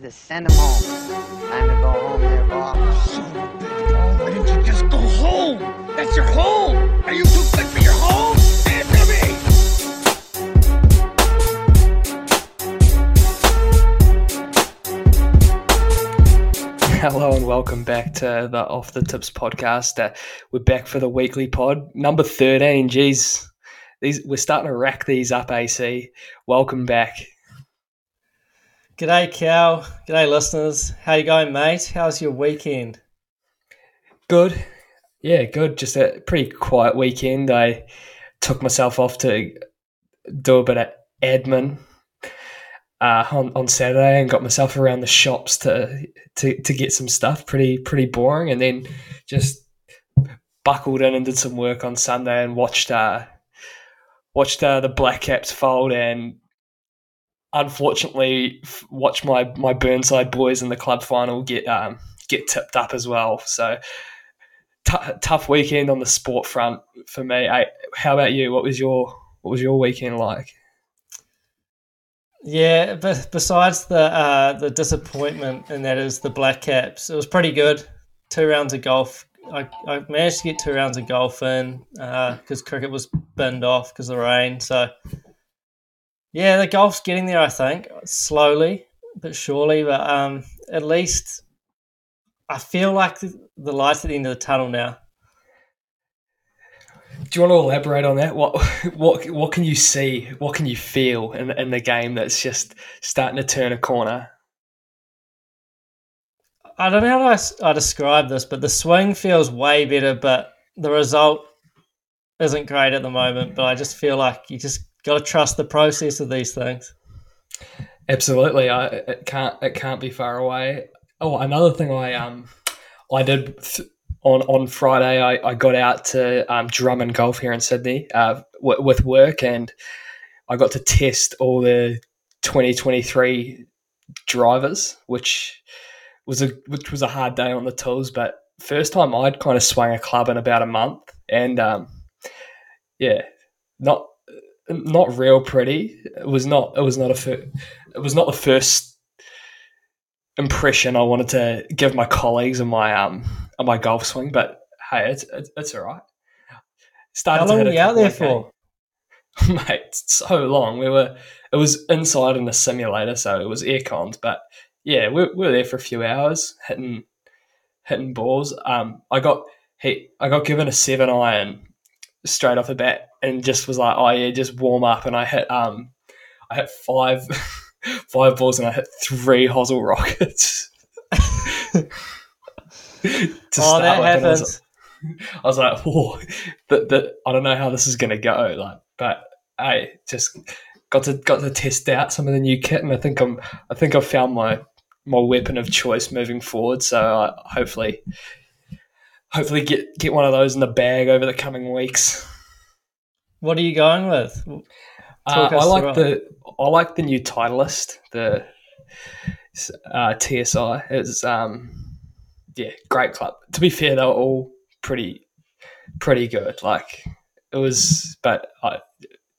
Just send him home. Time to go home there, Bob. Son of a bitch, Paul, why didn't you just go home? That's your home. Are you too good for your home? Hello and welcome back to the Off the Tips podcast. Uh, we're back for the weekly pod, number thirteen. Geez, these we're starting to rack these up. AC, welcome back. G'day, Cal. G'day, listeners. How you going, mate? How's your weekend? Good, yeah, good. Just a pretty quiet weekend. I took myself off to do a bit of admin uh, on on Saturday and got myself around the shops to to to get some stuff. Pretty pretty boring, and then just buckled in and did some work on Sunday and watched uh watched uh, the Black Caps fold and unfortunately watched my my Burnside boys in the club final get um get tipped up as well. So. T- tough weekend on the sport front for me. I, how about you? What was your what was your weekend like? Yeah, besides the uh, the disappointment, and that is the Black Caps, it was pretty good. Two rounds of golf. I, I managed to get two rounds of golf in because cricket was binned off because of the rain. So, yeah, the golf's getting there. I think slowly but surely, but um, at least I feel like the, the light's at the end of the tunnel now. Do you want to elaborate on that? What what what can you see? What can you feel in in the game that's just starting to turn a corner? I don't know how I, I describe this, but the swing feels way better, but the result isn't great at the moment. But I just feel like you just got to trust the process of these things. Absolutely, I it can't it can't be far away. Oh, another thing I um I did th- on on Friday. I, I got out to um, and Golf here in Sydney uh, w- with work, and I got to test all the 2023 drivers, which was a which was a hard day on the tools. But first time I'd kind of swung a club in about a month, and um, yeah, not not real pretty. It was not. It was not a. Fir- it was not the first impression I wanted to give my colleagues and my um on my golf swing. But hey, it's it's, it's all right. Started How long were you out there for? mate? So long. We were. It was inside in a simulator, so it was air cons. But yeah, we, we were there for a few hours hitting hitting balls. Um, I got he I got given a seven iron straight off the bat, and just was like, oh yeah, just warm up. And I hit um, I hit five five balls, and I hit three hosel rockets. oh, that I was- happens. I was like, whoa, that, that, I don't know how this is going to go. Like, but I just got to got to test out some of the new kit, and I think I'm I think I've found my my weapon of choice moving forward. So I hopefully hopefully get get one of those in the bag over the coming weeks. What are you going with? Uh, I like the I like the new Titleist, the uh, TSI. It's um yeah, great club. To be fair, they were all pretty pretty good. Like it was, but I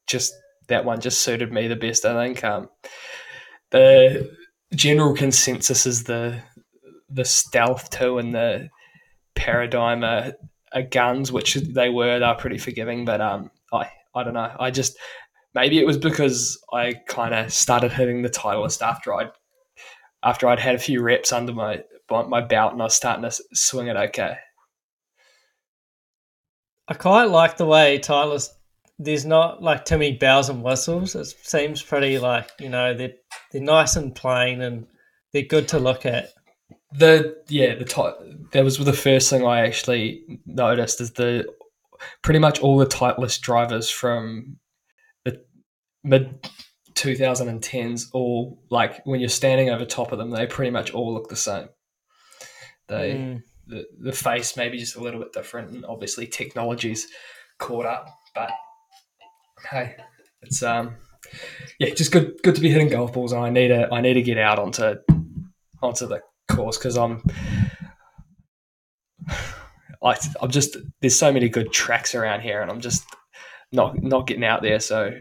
just that one just suited me the best. I think um, the general consensus is the the stealth two and the paradigm are, are guns, which they were. They pretty forgiving, but um, I I don't know. I just maybe it was because I kind of started hitting the Titleist after I'd after I'd had a few reps under my my belt and I was starting to swing it okay. I quite like the way Titleist. There's not like too many bells and whistles. It seems pretty like you know they're they're nice and plain and they're good to look at. The yeah the ti- that was the first thing I actually noticed is the pretty much all the Titleist drivers from the mid 2010s all like when you're standing over top of them they pretty much all look the same. They Mm. the, the face maybe just a little bit different and obviously technology's caught up but hey it's um yeah just good good to be hitting golf balls and I need to I need to get out onto onto the course because I'm I, I'm just there's so many good tracks around here and I'm just not not getting out there so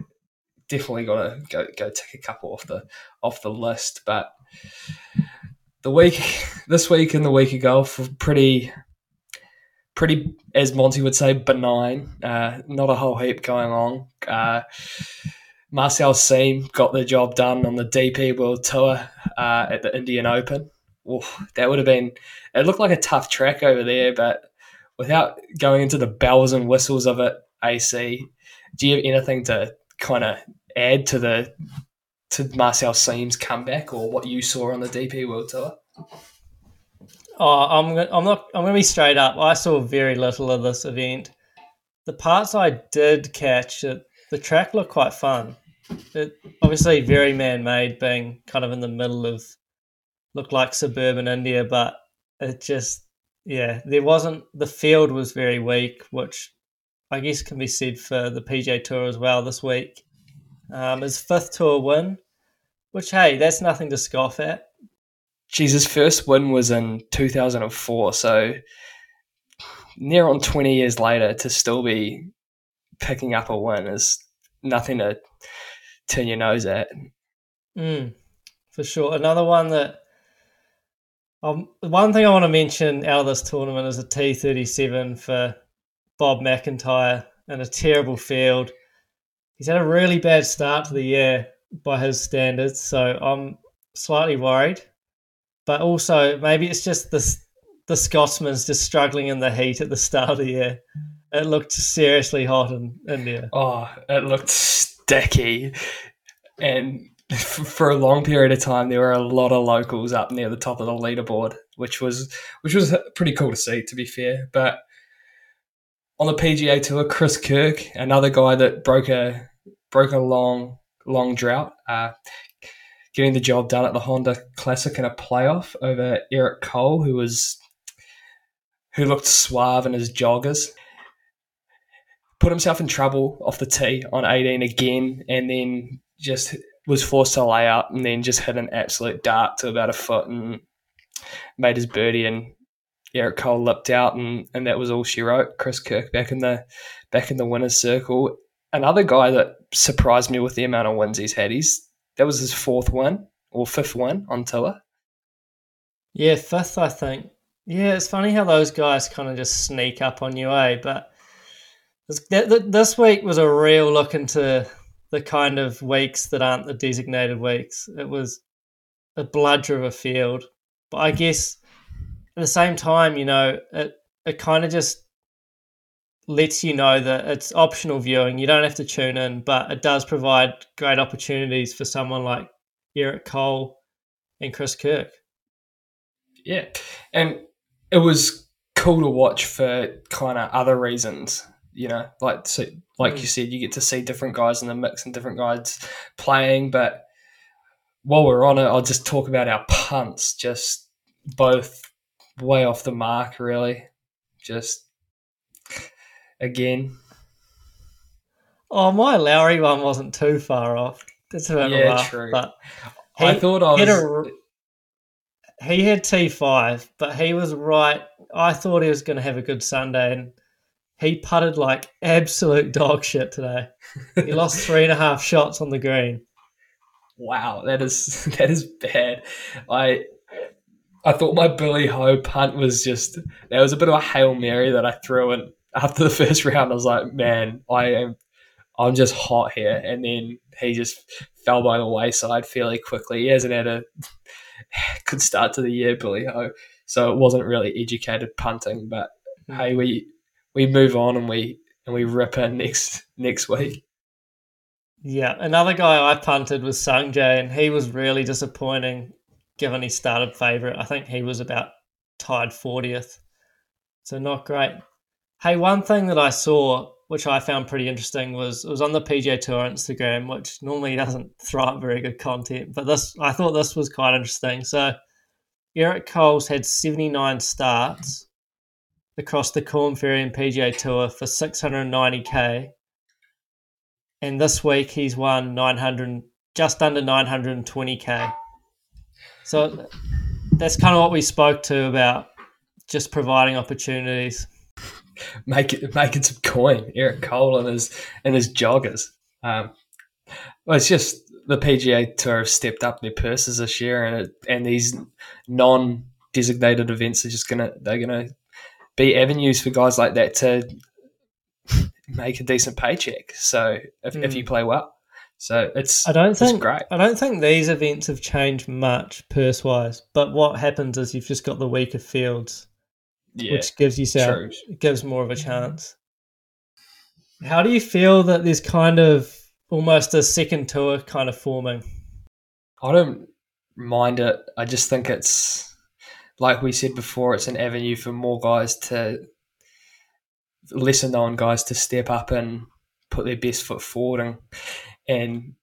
definitely got to go go take a couple off the off the list but the week this week and the week golf were pretty pretty as Monty would say benign. Uh, not a whole heap going on. Uh, Marcel Siem got the job done on the DP World Tour uh, at the Indian Open. Oof, that would have been. It looked like a tough track over there, but without going into the bells and whistles of it, AC, do you have anything to kind of add to the to Marcel Siem's comeback or what you saw on the DP World Tour? Oh, I'm I'm not I'm going to be straight up. I saw very little of this event. The parts I did catch, it, the track looked quite fun. It obviously very man-made, being kind of in the middle of looked like suburban India, but it just yeah, there wasn't the field was very weak, which I guess can be said for the PJ Tour as well this week. Um, his fifth tour win, which hey, that's nothing to scoff at. Jesus, first win was in 2004, so near on 20 years later to still be picking up a win is nothing to turn your nose at. Mm, for sure. Another one that um, one thing I want to mention out of this tournament is a T37 for Bob MacIntyre in a terrible field. He's had a really bad start to the year by his standards, so I'm slightly worried. But also, maybe it's just the the Scotsman's just struggling in the heat at the start of the year. It looked seriously hot in India. Oh, it looked sticky. And for a long period of time, there were a lot of locals up near the top of the leaderboard, which was which was pretty cool to see, to be fair. But on the PGA Tour, Chris Kirk, another guy that broke a broke a long long drought, uh, getting the job done at the Honda Classic in a playoff over Eric Cole, who was who looked suave in his joggers. Put himself in trouble off the tee on 18 again, and then just was forced to lay up, and then just hit an absolute dart to about a foot and made his birdie. And Eric Cole lipped out, and, and that was all she wrote. Chris Kirk back in the back in the winners' circle. Another guy that surprised me with the amount of wins he's had. He's that was his fourth win or fifth win on tour. Yeah, fifth, I think. Yeah, it's funny how those guys kind of just sneak up on you, eh? But this week was a real look into the kind of weeks that aren't the designated weeks. It was a bludger of a field. But I guess at the same time, you know, it, it kind of just lets you know that it's optional viewing. You don't have to tune in, but it does provide great opportunities for someone like Eric Cole and Chris Kirk. Yeah. And it was cool to watch for kind of other reasons. You know, like so, like mm. you said, you get to see different guys in the mix and different guys playing. But while we're on it, I'll just talk about our punts. Just both way off the mark, really. Just again. Oh, my Lowry one wasn't too far off. That's about yeah, laugh, true. But he, I thought I was. He had T five, but he was right. I thought he was going to have a good Sunday, and he putted like absolute dog shit today. He lost three and a half shots on the green. Wow, that is that is bad. I I thought my Billy Ho punt was just there was a bit of a hail mary that I threw, and after the first round, I was like, man, I am I'm just hot here, and then he just fell by the wayside fairly quickly. He hasn't had a good start to the year, Billy Ho, so it wasn't really educated punting. But mm. hey, we we move on and we and we rip in next next week. Yeah, another guy I punted was Sungjae, and he was really disappointing given he started favourite. I think he was about tied 40th. So not great. Hey, one thing that I saw, which I found pretty interesting, was it was on the PJ Tour Instagram, which normally doesn't throw up very good content, but this I thought this was quite interesting. So Eric Cole's had 79 starts across the Korn Ferry and PGA Tour for 690k, and this week he's won 900, just under 920k. So that's kind of what we spoke to about just providing opportunities. Make, making some coin, Eric Cole and his and his joggers. Um, well, it's just the PGA Tour have stepped up their purses this year, and it, and these non designated events are just gonna they're gonna be avenues for guys like that to make a decent paycheck. So if, if you play well, so it's Hmm. I don't it's think great. I don't think these events have changed much purse wise. But what happens is you've just got the weaker fields, Yeah, which gives you sound, true. gives more of a chance. How do you feel that there's kind of almost a second tour kind of forming? I don't mind it. I just think it's like we said before. It's an avenue for more guys to lesser known guys to step up and put their best foot forward and and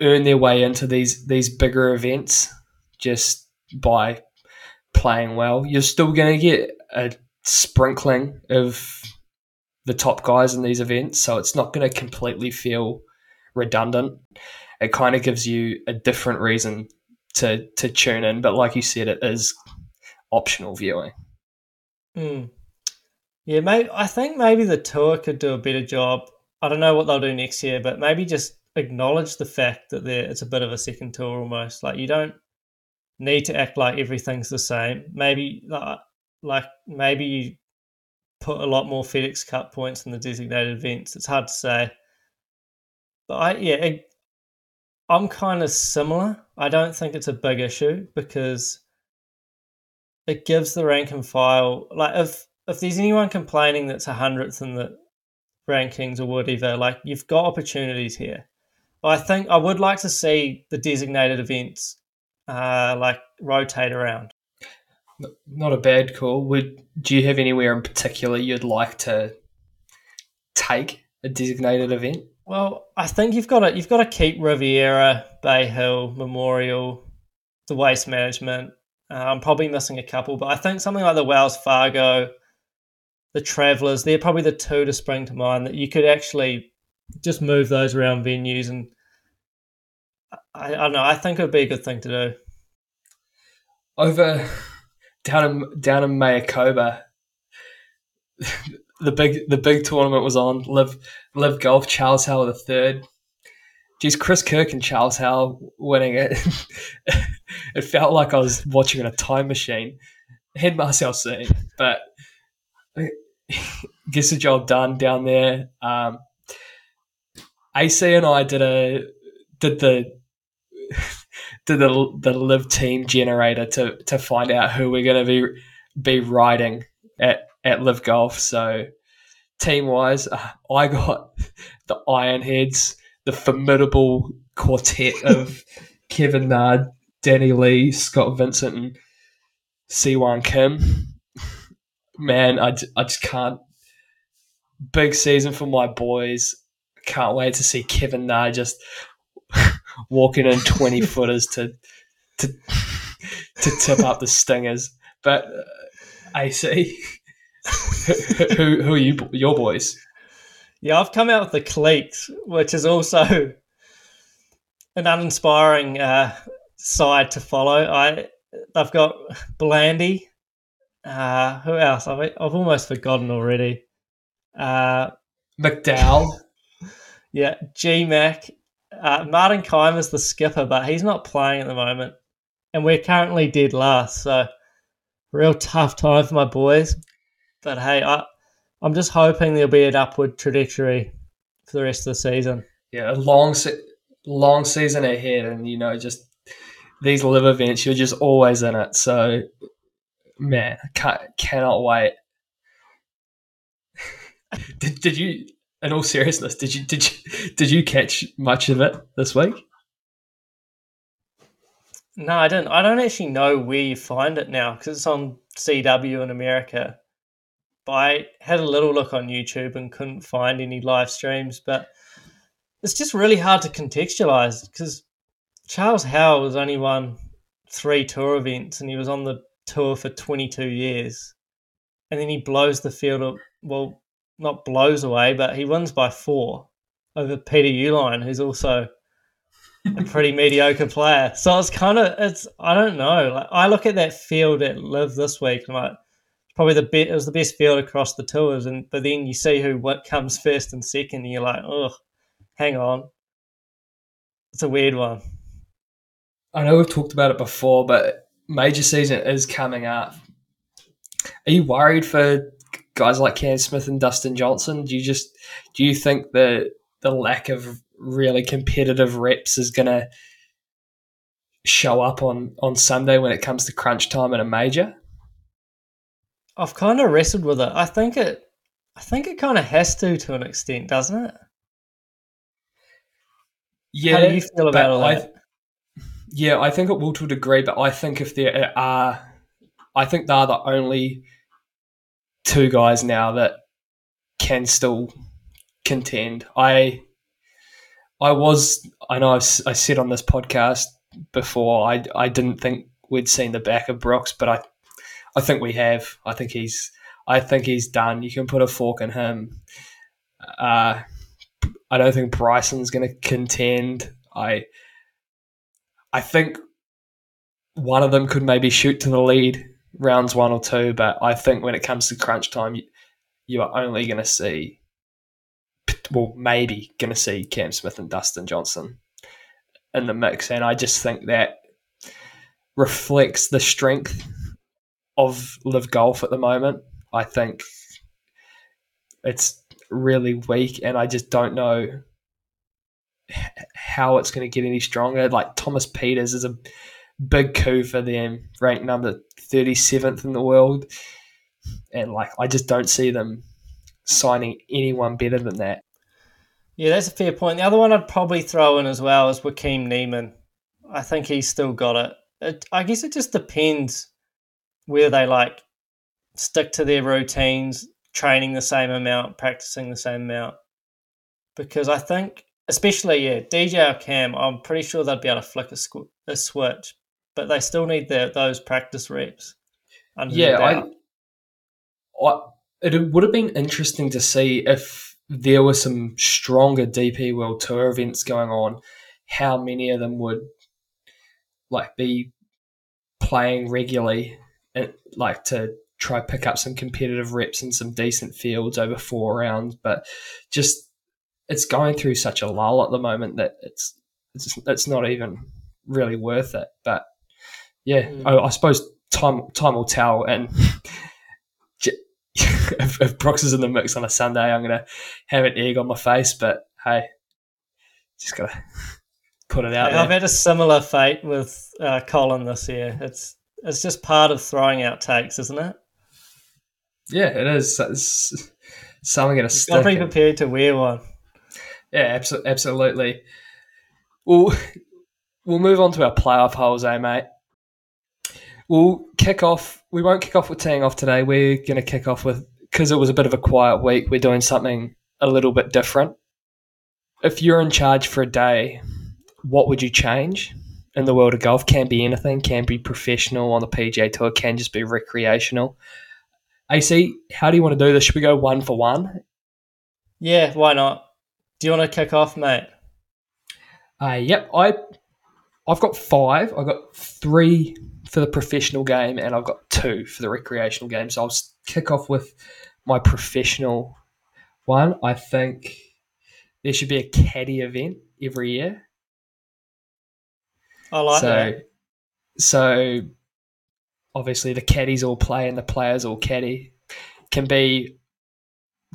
earn their way into these these bigger events just by playing well. You're still going to get a sprinkling of the top guys in these events, so it's not going to completely feel redundant. It kind of gives you a different reason to to tune in, but like you said, it is optional viewing. Hmm. Yeah, maybe I think maybe the tour could do a better job. I don't know what they'll do next year, but maybe just acknowledge the fact that it's a bit of a second tour almost. Like you don't need to act like everything's the same. Maybe like, maybe you put a lot more FedEx Cup points in the designated events. It's hard to say, but I yeah, I'm kind of similar. I don't think it's a big issue because it gives the rank and file like if if there's anyone complaining that's a hundredth in the rankings or whatever, like you've got opportunities here. I think I would like to see the designated events uh, like rotate around. Not a bad call. Would do you have anywhere in particular you'd like to take a designated event? Well, I think you've got to you've got to keep Riviera, Bay Hill, Memorial, the waste management. Uh, I'm probably missing a couple, but I think something like the Wells Fargo, the Travelers, they're probably the two to spring to mind that you could actually just move those around venues, and I, I don't know. I think it would be a good thing to do. over down in down in Mayakoba, the big the big tournament was on. LIV LIV Golf Charles Howell the third. Geez, Chris Kirk and Charles Howell winning it. it felt like I was watching in a time machine. Had Marcel but gets the job done down there. Um, AC and I did a did the did the the LIV team generator to to find out who we're going to be be riding at at LIV golf. So team wise, uh, I got the Ironheads, the formidable quartet of Kevin Na, Danny Lee, Scott Vincent, and Sihwan Kim. Man, I, I just can't. Big season for my boys. Can't wait to see Kevin Na just walking in 20 footers to to to tip up the stingers. But uh, AC, who, who, who are you, your boys? Yeah, I've come out with the Cleeks, which is also an uninspiring uh, side to follow. I I've got Blandy. Uh, who else? I've, I've almost forgotten already. Uh, McDowell. yeah, G Mac. Uh, Martin Kaymer's the skipper, but he's not playing at the moment, and we're currently dead last. So, real tough time for my boys. But hey, I, I'm just hoping there'll be an upward trajectory for the rest of the season. Yeah, a long, long season ahead, and you know, just these LIV events, you're just always in it. So, man, can't, cannot wait. did, did you, in all seriousness, did you did you did you catch much of it this week? No, I don't. I don't actually know where you find it now because it's on CW in America. I had a little look on YouTube and couldn't find any live streams. But it's just really hard to contextualize because Charles Howell has only won three tour events and he was on the tour for 22 years. And then he blows the field up. Well, not blows away, but he wins by four over Peter Uihlein, who's also a pretty mediocre player. So it's kind of it's I don't know. Like I look at that field at LIV this week, and I'm like probably the best. It was the best field across the tours, and but then you see who what comes first and second, and you're like, oh, hang on. it's a weird one. I know we've talked about it before, but major season is coming up. Are you worried for guys like Cam Smith and Dustin Johnson? Do you just do you think that the lack of really competitive reps is going to show up on on Sunday when it comes to crunch time in a major? I've kind of wrestled with it. I think it, I think it kind of has to to an extent, doesn't it? Yeah, How do you feel about all I- that? Yeah, I think it will to a degree, but I think if there are, I think they're the only two guys now that can still contend. I, I was, I know I've, I said on this podcast before, I, I didn't think we'd seen the back of Brooks, but I, I think we have. I think he's, I think he's done. You can put a fork in him. Uh, I don't think Bryson's going to contend. I, I think one of them could maybe shoot to the lead rounds one or two, but I think when it comes to crunch time, you, you are only going to see, well, maybe going to see Cam Smith and Dustin Johnson in the mix, and I just think that reflects the strength of LIV golf at the moment. I think it's really weak, and I just don't know how it's going to get any stronger. Like Thomas Pieters is a big coup for them, ranked number 37th in the world. And like, I just don't see them signing anyone better than that. Yeah, that's a fair point. The other one I'd probably throw in as well is Joaquin Niemann. I think he's still got it. it. I guess it just depends where they like stick to their routines, training the same amount, practicing the same amount. Because I think, especially yeah, DJ or Cam, I'm pretty sure they'd be able to flick a, squ- a switch, but they still need their, those practice reps. Yeah, I. I, it would have been interesting to see if there were some stronger DP World Tour events going on, how many of them would like be playing regularly like to try pick up some competitive reps and some decent fields over four rounds, but just it's going through such a lull at the moment that it's it's it's not even really worth it. But yeah, Mm. I, I suppose time time will tell. And if, if Brooks is in the mix on a Sunday, I'm gonna have an egg on my face. But hey, just gotta put it out I've had a similar fate with uh, Colin this year. It's it's just part of throwing out takes, isn't it? Yeah, it is. It's something gonna Got to be prepared to wear one. Yeah, abso- absolutely. We'll, we'll move on to our playoff holes, eh, mate? We'll kick off. We won't kick off with teeing off today. We're going to kick off with, because it was a bit of a quiet week, we're doing something a little bit different. If you're in charge for a day, what would you change in the world of golf? Can be anything, can be professional on the PGA Tour, can just be recreational. AC, how do you want to do this? Should we go one for one? Yeah, why not? Do you want to kick off, mate? Uh, yep, I I've got five. I've got three for the professional game, and I've got two for the recreational game. So I'll kick off with my professional one. I think there should be a caddy event every year. I like so, that. so obviously the caddies all play and the players all caddy. Can be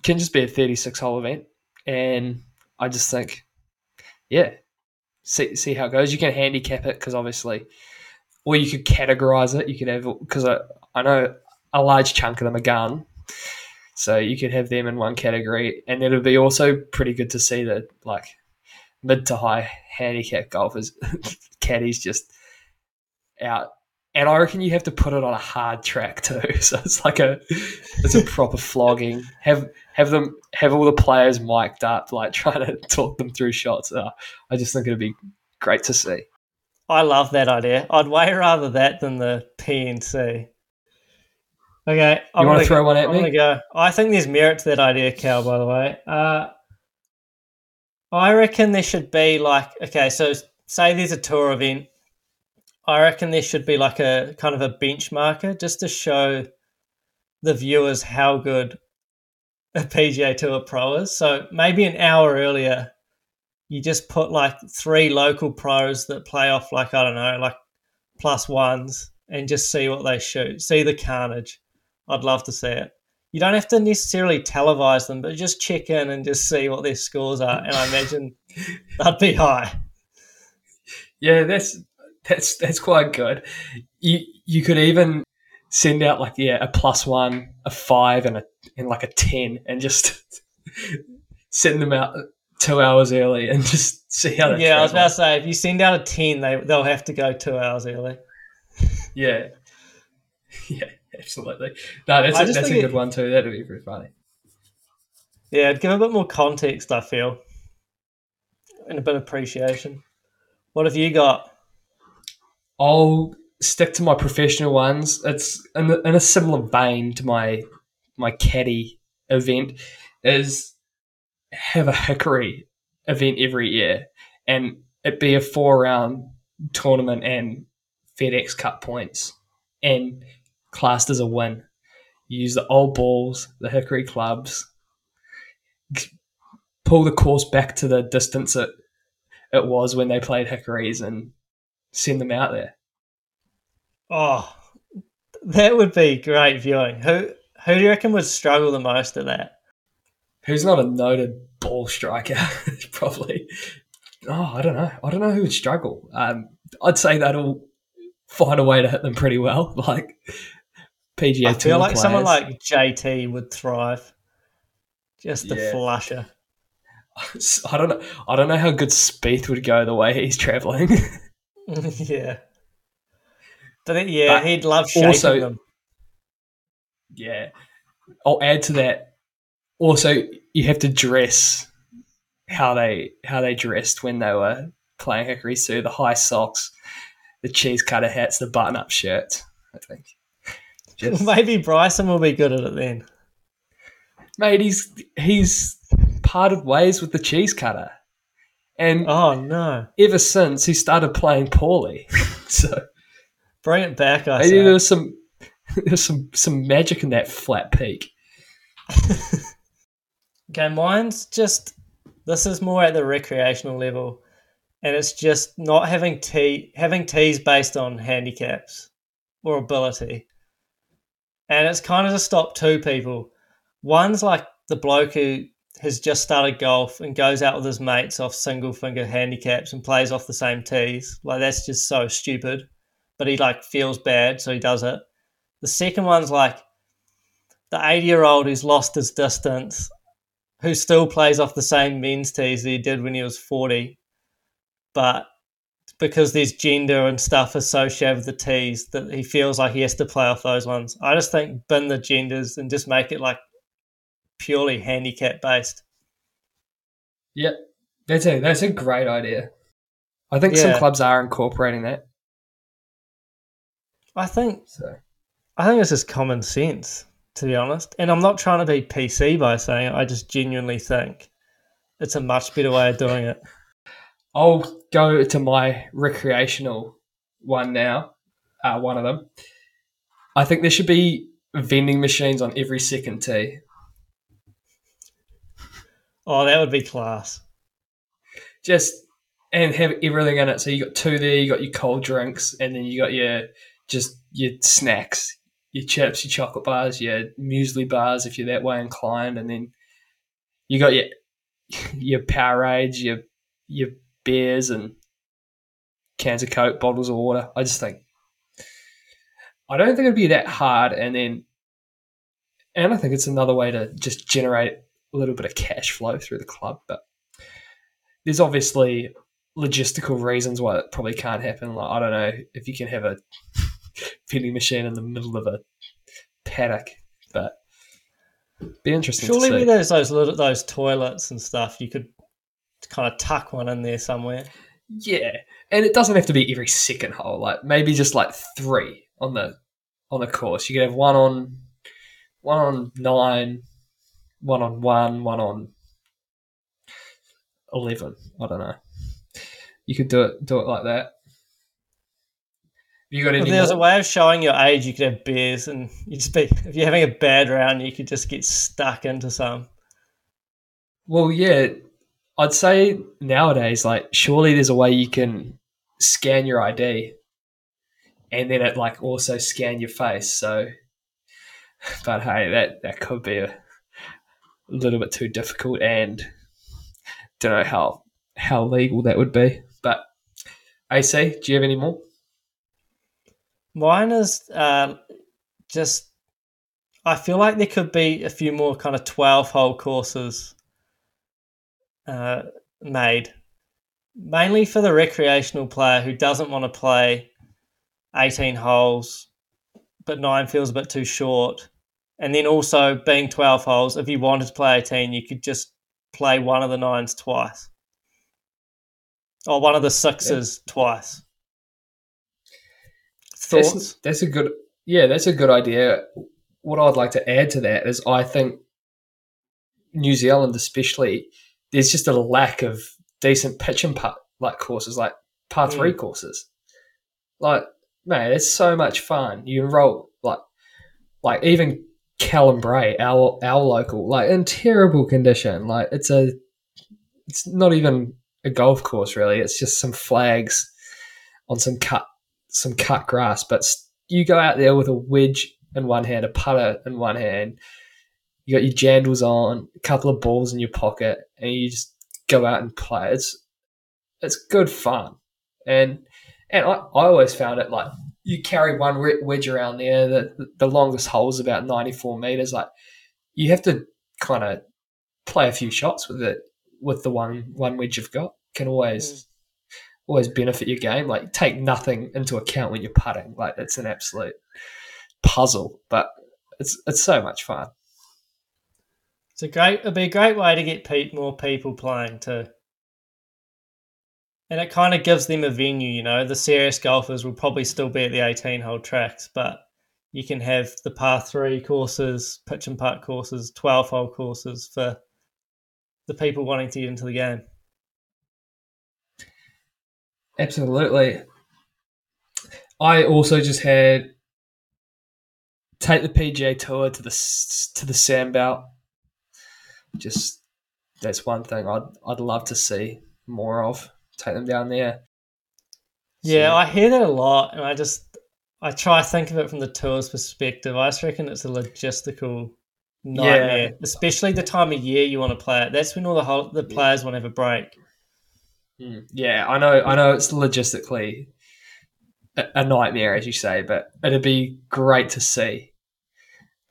can just be a thirty six hole event, and I just think, yeah, see see how it goes. You can handicap it because obviously, or you could categorize it. You could have because I I know a large chunk of them are gun. So you could have them in one category, and it'll be also pretty good to see that like mid to high handicap golfers, caddies just out. And I reckon you have to put it on a hard track too, so it's like a it's a proper flogging. Have have them have all the players mic'd up, like trying to talk them through shots. Uh, I just think it'd be great to see. I love that idea. I'd way rather that than the PNC. Okay, I'm You wanna throw go- one at I'm me? gonna go. I think there's merit to that idea, Cal. By the way, uh, I reckon there should be like okay. So say there's a tour event. I reckon there should be like a kind of a benchmarker just to show the viewers how good a PGA Tour pro is. So maybe an hour earlier, you just put like three local pros that play off like I don't know, like plus ones, and just see what they shoot. See the carnage. I'd love to see it. You don't have to necessarily televise them, but just check in and just see what their scores are, and I imagine that'd be high. Yeah, that's that's that's quite good. You you could even send out like yeah a plus one, a five, and a and like a ten, and just send them out two hours early and just see how. They Yeah, I was about to say if you send out a ten, they they'll have to go two hours early. Yeah, yeah, absolutely. No, that's I a, that's a good it- one too. That'd be pretty funny. Yeah, it'd give a bit more context. I feel, and a bit of appreciation. What have you got? I'll stick to my professional ones. It's in, in a similar vein to my my caddy event. Is have a hickory event every year, and it be a four round tournament and FedEx Cup points, and classed as a win. You use the old balls, the hickory clubs, pull the course back to the distance it it was when they played hickories, and send them out there. Oh, that would be great viewing. Who who do you reckon would struggle the most at that? Who's not a noted ball striker? Probably. Oh, I don't know. I don't know who would struggle. Um, I'd say that'll find a way to hit them pretty well, like PGA I feel like players. someone like JT would thrive. Just the Yeah. flusher. I don't know. I don't know how good Spieth would go the way he's traveling. yeah. But yeah, But he'd love shaking also- them. yeah. I'll add to that. Also, you have to dress how they how they dressed when they were playing Hickory Sue. The high socks, the cheese cutter hats, the button up shirts. I think. Just, Maybe Bryson will be good at it then. mate, he's he's parted ways with the cheese cutter, and Oh no. ever since he started playing poorly. so Bring it back, I maybe say. there was some there's some some magic in that flat peak. Okay, mine's just this is more at the recreational level, and it's just not having tea having teas based on handicaps or ability, and it's kind of to stop two people. One's like the bloke who has just started golf and goes out with his mates off single finger handicaps and plays off the same tees. Like that's just so stupid, but he like feels bad, so he does it. The second one's like the 80 year old who's lost his distance who still plays off the same men's tees that he did when he was 40, but because there's gender and stuff associated with the tees, that he feels like he has to play off those ones. I just think bin the genders and just make it like purely handicap based. Yep, that's a that's a great idea. I think some clubs are incorporating that. I think So I think it's just common sense, to be honest. And I'm not trying to be PC by saying it. I just genuinely think it's a much better way of doing it. I'll go to my recreational one now. Uh, one of them. I think there should be vending machines on every second tee. Oh, that would be class. Just and have everything in it. So you got two there. You got your cold drinks, and then you got your just your snacks, your chips, your chocolate bars, your muesli bars if you're that way inclined, and then you got your your Powerades, your your beers, and cans of Coke, bottles of water. I just think I don't think it'd be that hard, and then and I think it's another way to just generate a little bit of cash flow through the club, but there's obviously logistical reasons why it probably can't happen. Like I don't know if you can have a vending machine in the middle of a paddock, but be interesting Surely to see. those those little, those toilets and stuff, you could kind of tuck one in there somewhere. Yeah, and it doesn't have to be every second hole. Like maybe just like three on the on the course. You could have one on one on nine, one on one, one on eleven. I don't know. You could do it do it like that. Have you got any? If there was a way of showing your age, you could have beers, and you just be if you're having a bad round, you could just get stuck into some. Well, yeah. I'd say nowadays, like, surely there's a way you can scan your ID and then it like also scan your face. So, but hey, that that could be a little bit too difficult, and don't know how how legal that would be. But AC, do you have any more? Mine is uh, just. I feel like there could be a few more kind of twelve hole courses uh, made, mainly for the recreational player who doesn't want to play eighteen holes, but nine feels a bit too short. And then also being twelve holes, if you wanted to play eighteen, you could just play one of the nines twice, or one of the sixes twice. Thoughts? That's, that's a good, yeah, that's a good idea. What I'd like to add to that is I think New Zealand, especially, there's just a lack of decent pitch and putt like courses, like par three Mm. courses. Like, man, it's so much fun. You enroll like, like even Callum Bray, our our local, like in terrible condition. Like it's a, it's not even a golf course really. It's just some flags on some cut some cut grass. But you go out there with a wedge in one hand, a putter in one hand. You got your jandals on, a couple of balls in your pocket, and you just go out and play. It's it's good fun, and and I, I always found it like you carry one wedge around there. The the longest hole is about ninety four meters. Like you have to kind of play a few shots with it with the one one wedge you've got. Can always Mm. always benefit your game. Like take nothing into account when you're putting. Like it's an absolute puzzle, but it's it's so much fun. It's a great. It'd be a great way to get more people playing too, and it kind of gives them a venue. You know, the serious golfers will probably still be at the eighteen-hole tracks, but you can have the par three courses, pitch and putt courses, twelve-hole courses for the people wanting to get into the game. Absolutely. I also just had take the PGA Tour to the to the Sandbelt. Just that's one thing I'd I'd love to see more of. Take them down there. Yeah, So- I hear that a lot, and I just I try to think of it from the tour's perspective. I just reckon it's a logistical nightmare, especially the time of year you want to play it. That's when all the whole, the players want to have a break. Mm, Yeah, I know. I know it's logistically a, a nightmare, as you say, but it'd be great to see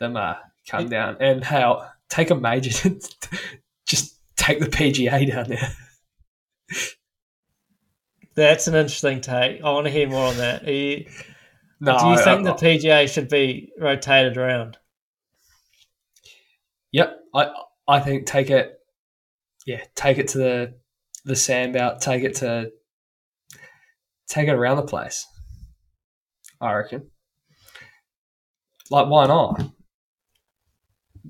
them uh, come down and how take a major, just take the PGA down there. That's an interesting take. I want to hear more on that. You, No, do you think the PGA should be rotated around? Yep, I I think take it. Yeah, take it to the the Sandbelt. Take it to take it around the place. I reckon. Like, why not?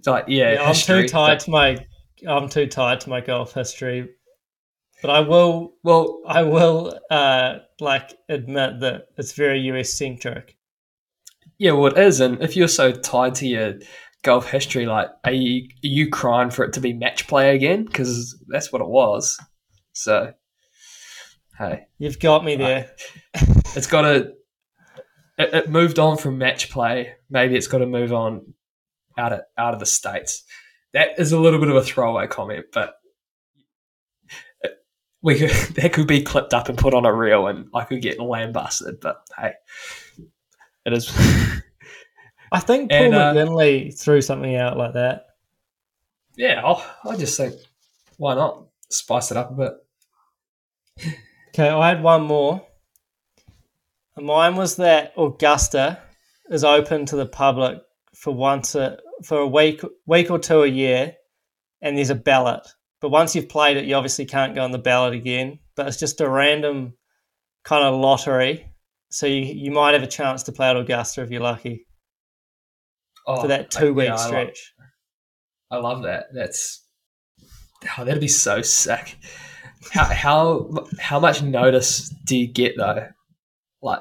Like, yeah, Yeah, I'm too tied but- to my I'm too tied to my golf history, but I will well, I will uh like admit that it's very US centric. yeah, well, it is, and if you're so tied to your golf history, like, are you are you crying for it to be match play again? Because that's what it was. So, hey. You've got me there. it's got to it, it moved on from match play maybe it's got to move on out of out of the states that is a little bit of a throwaway comment but we could, that could be clipped up and put on a reel and i could get lambasted but hey it is I think Paul And, uh, McGinley threw something out like that. yeah I'll, i just think why not spice it up a bit Okay, I had one more. Mine was that Augusta is open to the public for once a for a week week or two a year, and there's a ballot. But once you've played it, you obviously can't go on the ballot again. But it's just a random kind of lottery, so you, you might have a chance to play at Augusta if you're lucky oh, for that two week yeah, I love- stretch. I love that. That's oh, that'd be so sick. How how how much notice do you get though? Like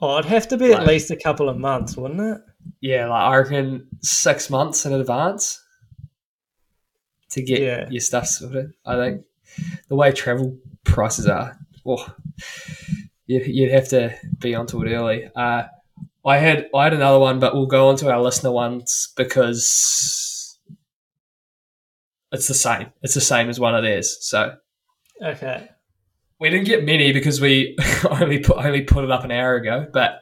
Oh, it'd have to be at least a couple of months, wouldn't it? Yeah, like I reckon six months in advance. to get Yeah. your stuff sorted. I think the way travel prices are, oh, you'd, you'd have to be onto it early. Uh, I had I had another one, but we'll go on to our listener ones because it's the same. It's the same as one of theirs. So Okay. we didn't get many because we only put only put it up an hour ago, but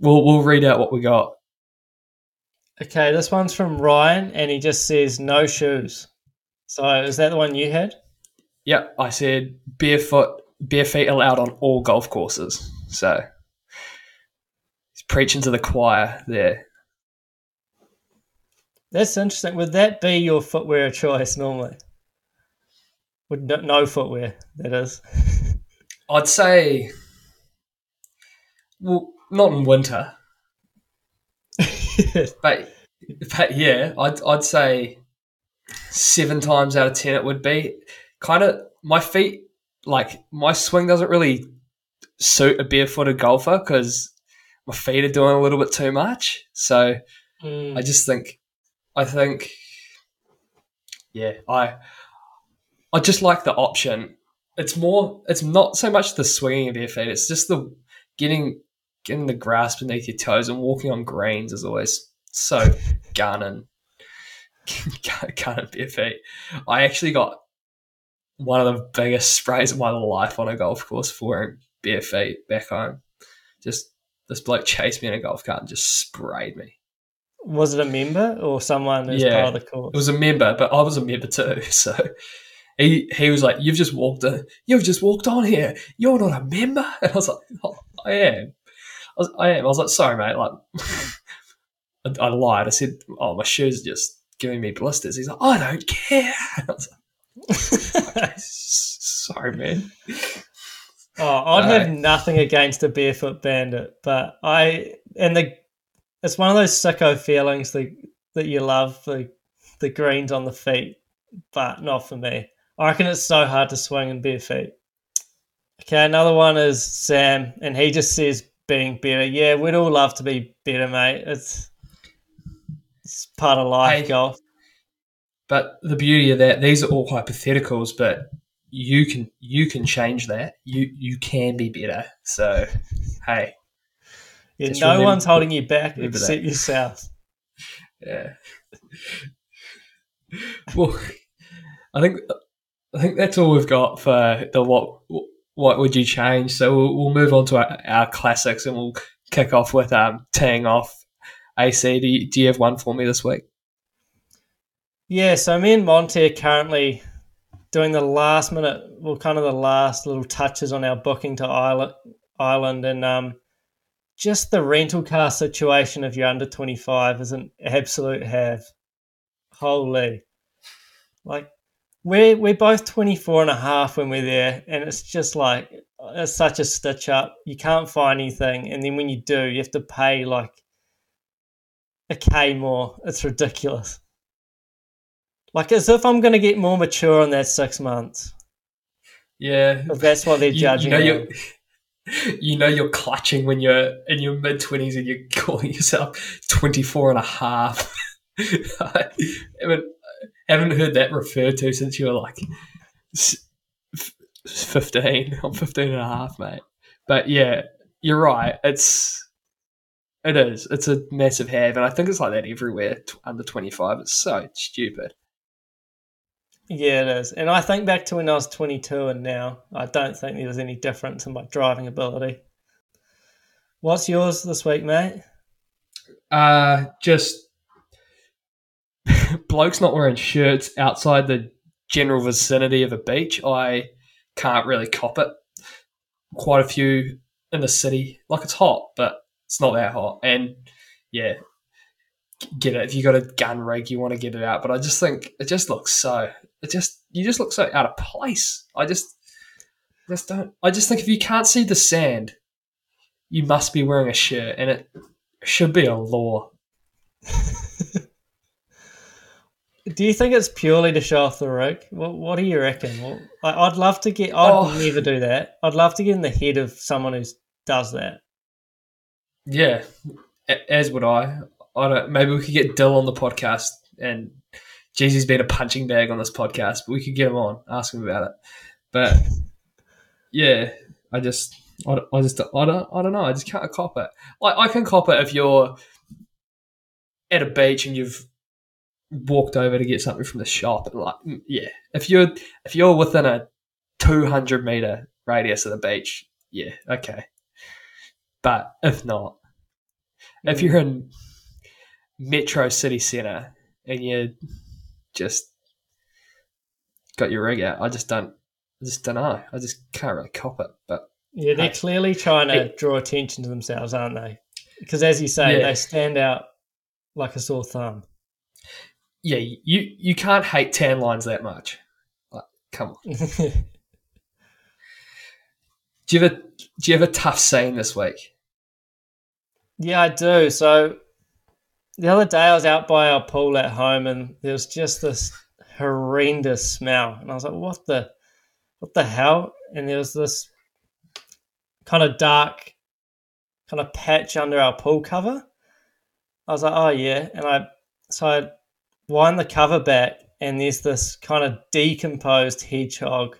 we'll we'll read out what we got. Okay, this one's from Ryan, and he just says no shoes. So is that the one you had? Yep, I said barefoot, bare feet allowed on all golf courses. So he's preaching to the choir there. That's interesting. Would that be your footwear of choice normally? Would no, no footwear, that is. I'd say, well, not in winter, but but yeah, I'd I'd say seven times out of ten it would be kind of my feet. Like my swing doesn't really suit a barefooted golfer because my feet are doing a little bit too much. So Mm. I just think, I think, yeah, I, I just like the option. It's more, it's not so much the swinging of your feet. It's just the getting, getting the grass beneath your toes and walking on greens is always so gun and gun and bare feet. I actually got one of the biggest sprays of my life on a golf course for wearing bare feet back home. Just this bloke chased me in a golf cart and just sprayed me. Was it a member or someone who's Yeah. part of the course? It was a member, but I was a member too. So he he was like, "You've just walked in. You've just walked on here. You're not a member." And I was like, oh, "I am. I, was, I am." I was like, "Sorry, mate." Like, I, I lied. I said, "Oh, my shoes are just giving me blisters." He's like, "I don't care." I was like, "S- "Sorry, man." Oh, I'd No. have uh, nothing against a barefoot bandit, but I and the it's one of those sicko feelings that that you love the the greens on the feet, but not for me. I reckon it's so hard to swing in bare feet. Okay, another one is Sam, and he just says being better. Yeah, we'd all love to be better, mate. It's it's part of life, Hey. golf. But the beauty of that, these are all hypotheticals, but you can you can change that. You you can be better. So, hey, Yeah, no remember- one's holding you back remember that. except yourself. Yeah. well, I think I think that's all we've got for the what what would you change. So we'll, we'll move on to our, our classics and we'll kick off with um teeing off. AC, do you, do you have one for me this week? Yeah, so me and Monty are currently doing the last minute, well, kind of the last little touches on our booking to Island and um, just the rental car situation if you're under 25 is an absolute have. Holy. Like, we're, we're both 24 and a half when we're there, and it's just like, it's such a stitch up. You can't find anything, and then when you do, you have to pay like a K more. It's ridiculous. Like as if I'm going to get more mature in that six months. Yeah, If that's what they're you, you judging. know you're you know you're clutching when you're in your mid twenties and you're calling yourself 24 and a half. I haven't, haven't heard that referred to since you were like 15. I'm 15 and a half, mate. But yeah, you're right. It's it is. It's a massive have, and I think it's like that everywhere. Under 25, it's so stupid. Yeah, it is. And I think back to when I was 22 and now, I don't think there was any difference in my driving ability. What's yours this week, mate? Uh, just blokes not wearing shirts outside the general vicinity of a beach. I can't really cop it. Quite a few in the city. Like it's hot, but it's not that hot. And yeah, get it. If you got a gun rig, you want to get it out. But I just think it just looks so. It just you just look so out of place. I just just don't. I just think if you can't see the sand, you must be wearing a shirt, and it should be a law. Do you think it's purely to show off the rig? What, what do you reckon? Well, I, I'd love to get. I'd Oh. never do that. I'd love to get in the head of someone who does that. Yeah, as would I. I don't. Maybe we could get Dill on the podcast and Jeezy's been a punching bag on this podcast, but we could get him on, ask him about it. But yeah, I just, I, don't- I just, I don't, I don't know. I just can't cop it. Like I can cop it if you're at a beach and you've walked over to get something from the shop, and like, mm, yeah, if you're if you're within a two hundred meter radius of the beach, yeah, okay. But if not, if you're in Metro City Centre and you just got your rig out, I just don't, I just don't know. I just can't really cop it. But Yeah, they're Hey. clearly trying to Hey. draw attention to themselves, aren't they? Because as you say, Yeah. they stand out like a sore thumb. Yeah, you you can't hate tan lines that much. Like, come on. Do you have a do you have a tough scene this week? yeah, I do. So the other day I was out by our pool at home and there was just this horrendous smell. And I was like, what the what the hell? And there was this kind of dark kind of patch under our pool cover. I was like, oh yeah. And I so I wind the cover back and there's this kind of decomposed hedgehog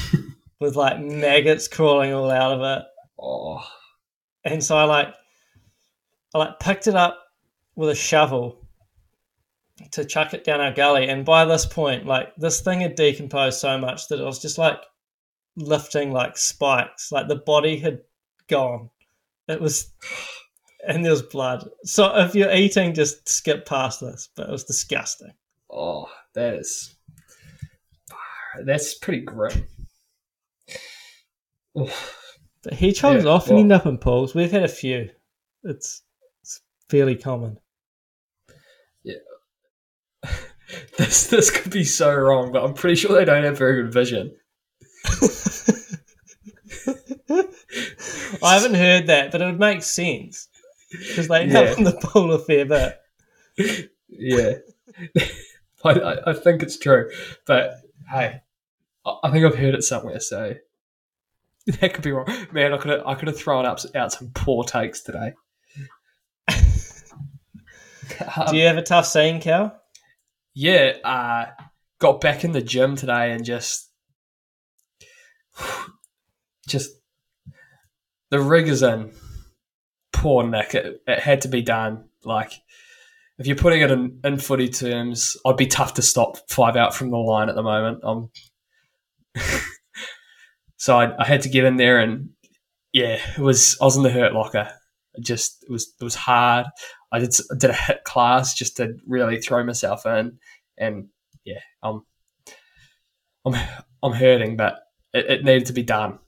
with like maggots crawling all out of it. Oh, And so I like I like picked it up with a shovel to chuck it down our gully. And by this point, like this thing had decomposed so much that it was just like lifting like spikes. Like the body had gone. It was and there's blood. So if you're eating, just skip past this. But it was disgusting. oh, that is that's pretty grim. But hedgehogs Yeah, often well- end up in pools. We've had a few. It's it's fairly common. Yeah. this this could be so wrong, but I'm pretty sure they don't have very good vision. I haven't heard that, but it would make sense because they end Yeah. up in the pool a fair bit. Yeah, I, I think it's true, but hey, I I think I've heard it somewhere, so that could be wrong. Man, I could have I could have thrown up out some poor takes today. Um, Do you have a tough scene, Cal? yeah, uh, got back in the gym today and just, just the rig is in poor nick. It, it had to be done. Like, if you're putting it in, in footy terms, I'd be tough to stop five out from the line at the moment. I'm, so I, I had to get in there and yeah, it was. I was in the hurt locker. It just it was it was hard. I did I did a HIIT class just to really throw myself in, and yeah, I'm I'm I'm hurting, but it, it needed to be done.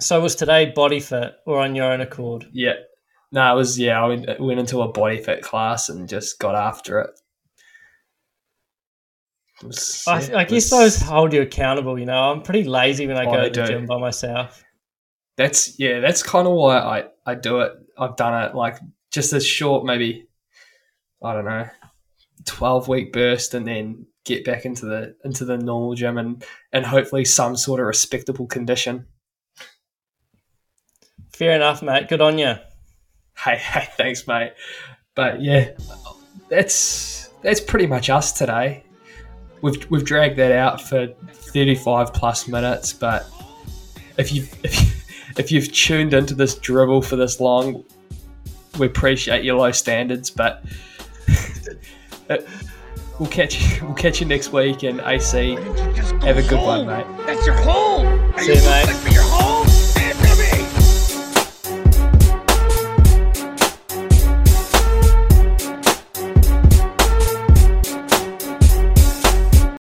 So was today body fit or on your own accord? Yeah, no, it was yeah. I went, went into a body fit class and just got after it. It was- I, yeah, I it guess was- those hold you accountable. You know, I'm pretty lazy when I Oh, go they to the gym by myself. that's yeah, that's kind of why I I do it. I've done it like just a short, maybe I don't know, twelve week burst, and then get back into the into the normal gym and and hopefully some sort of respectable condition. Fair enough, mate. Good on you. Hey, hey, thanks, mate. But yeah, that's that's pretty much us today. We've we've dragged that out for thirty five plus minutes, but if you if you, if you've tuned into this dribble for this long, we appreciate your low standards, but we'll catch you we'll catch you next week and AC. Why didn't you just go Have a good one, mate. That's your home. See you you, mate. like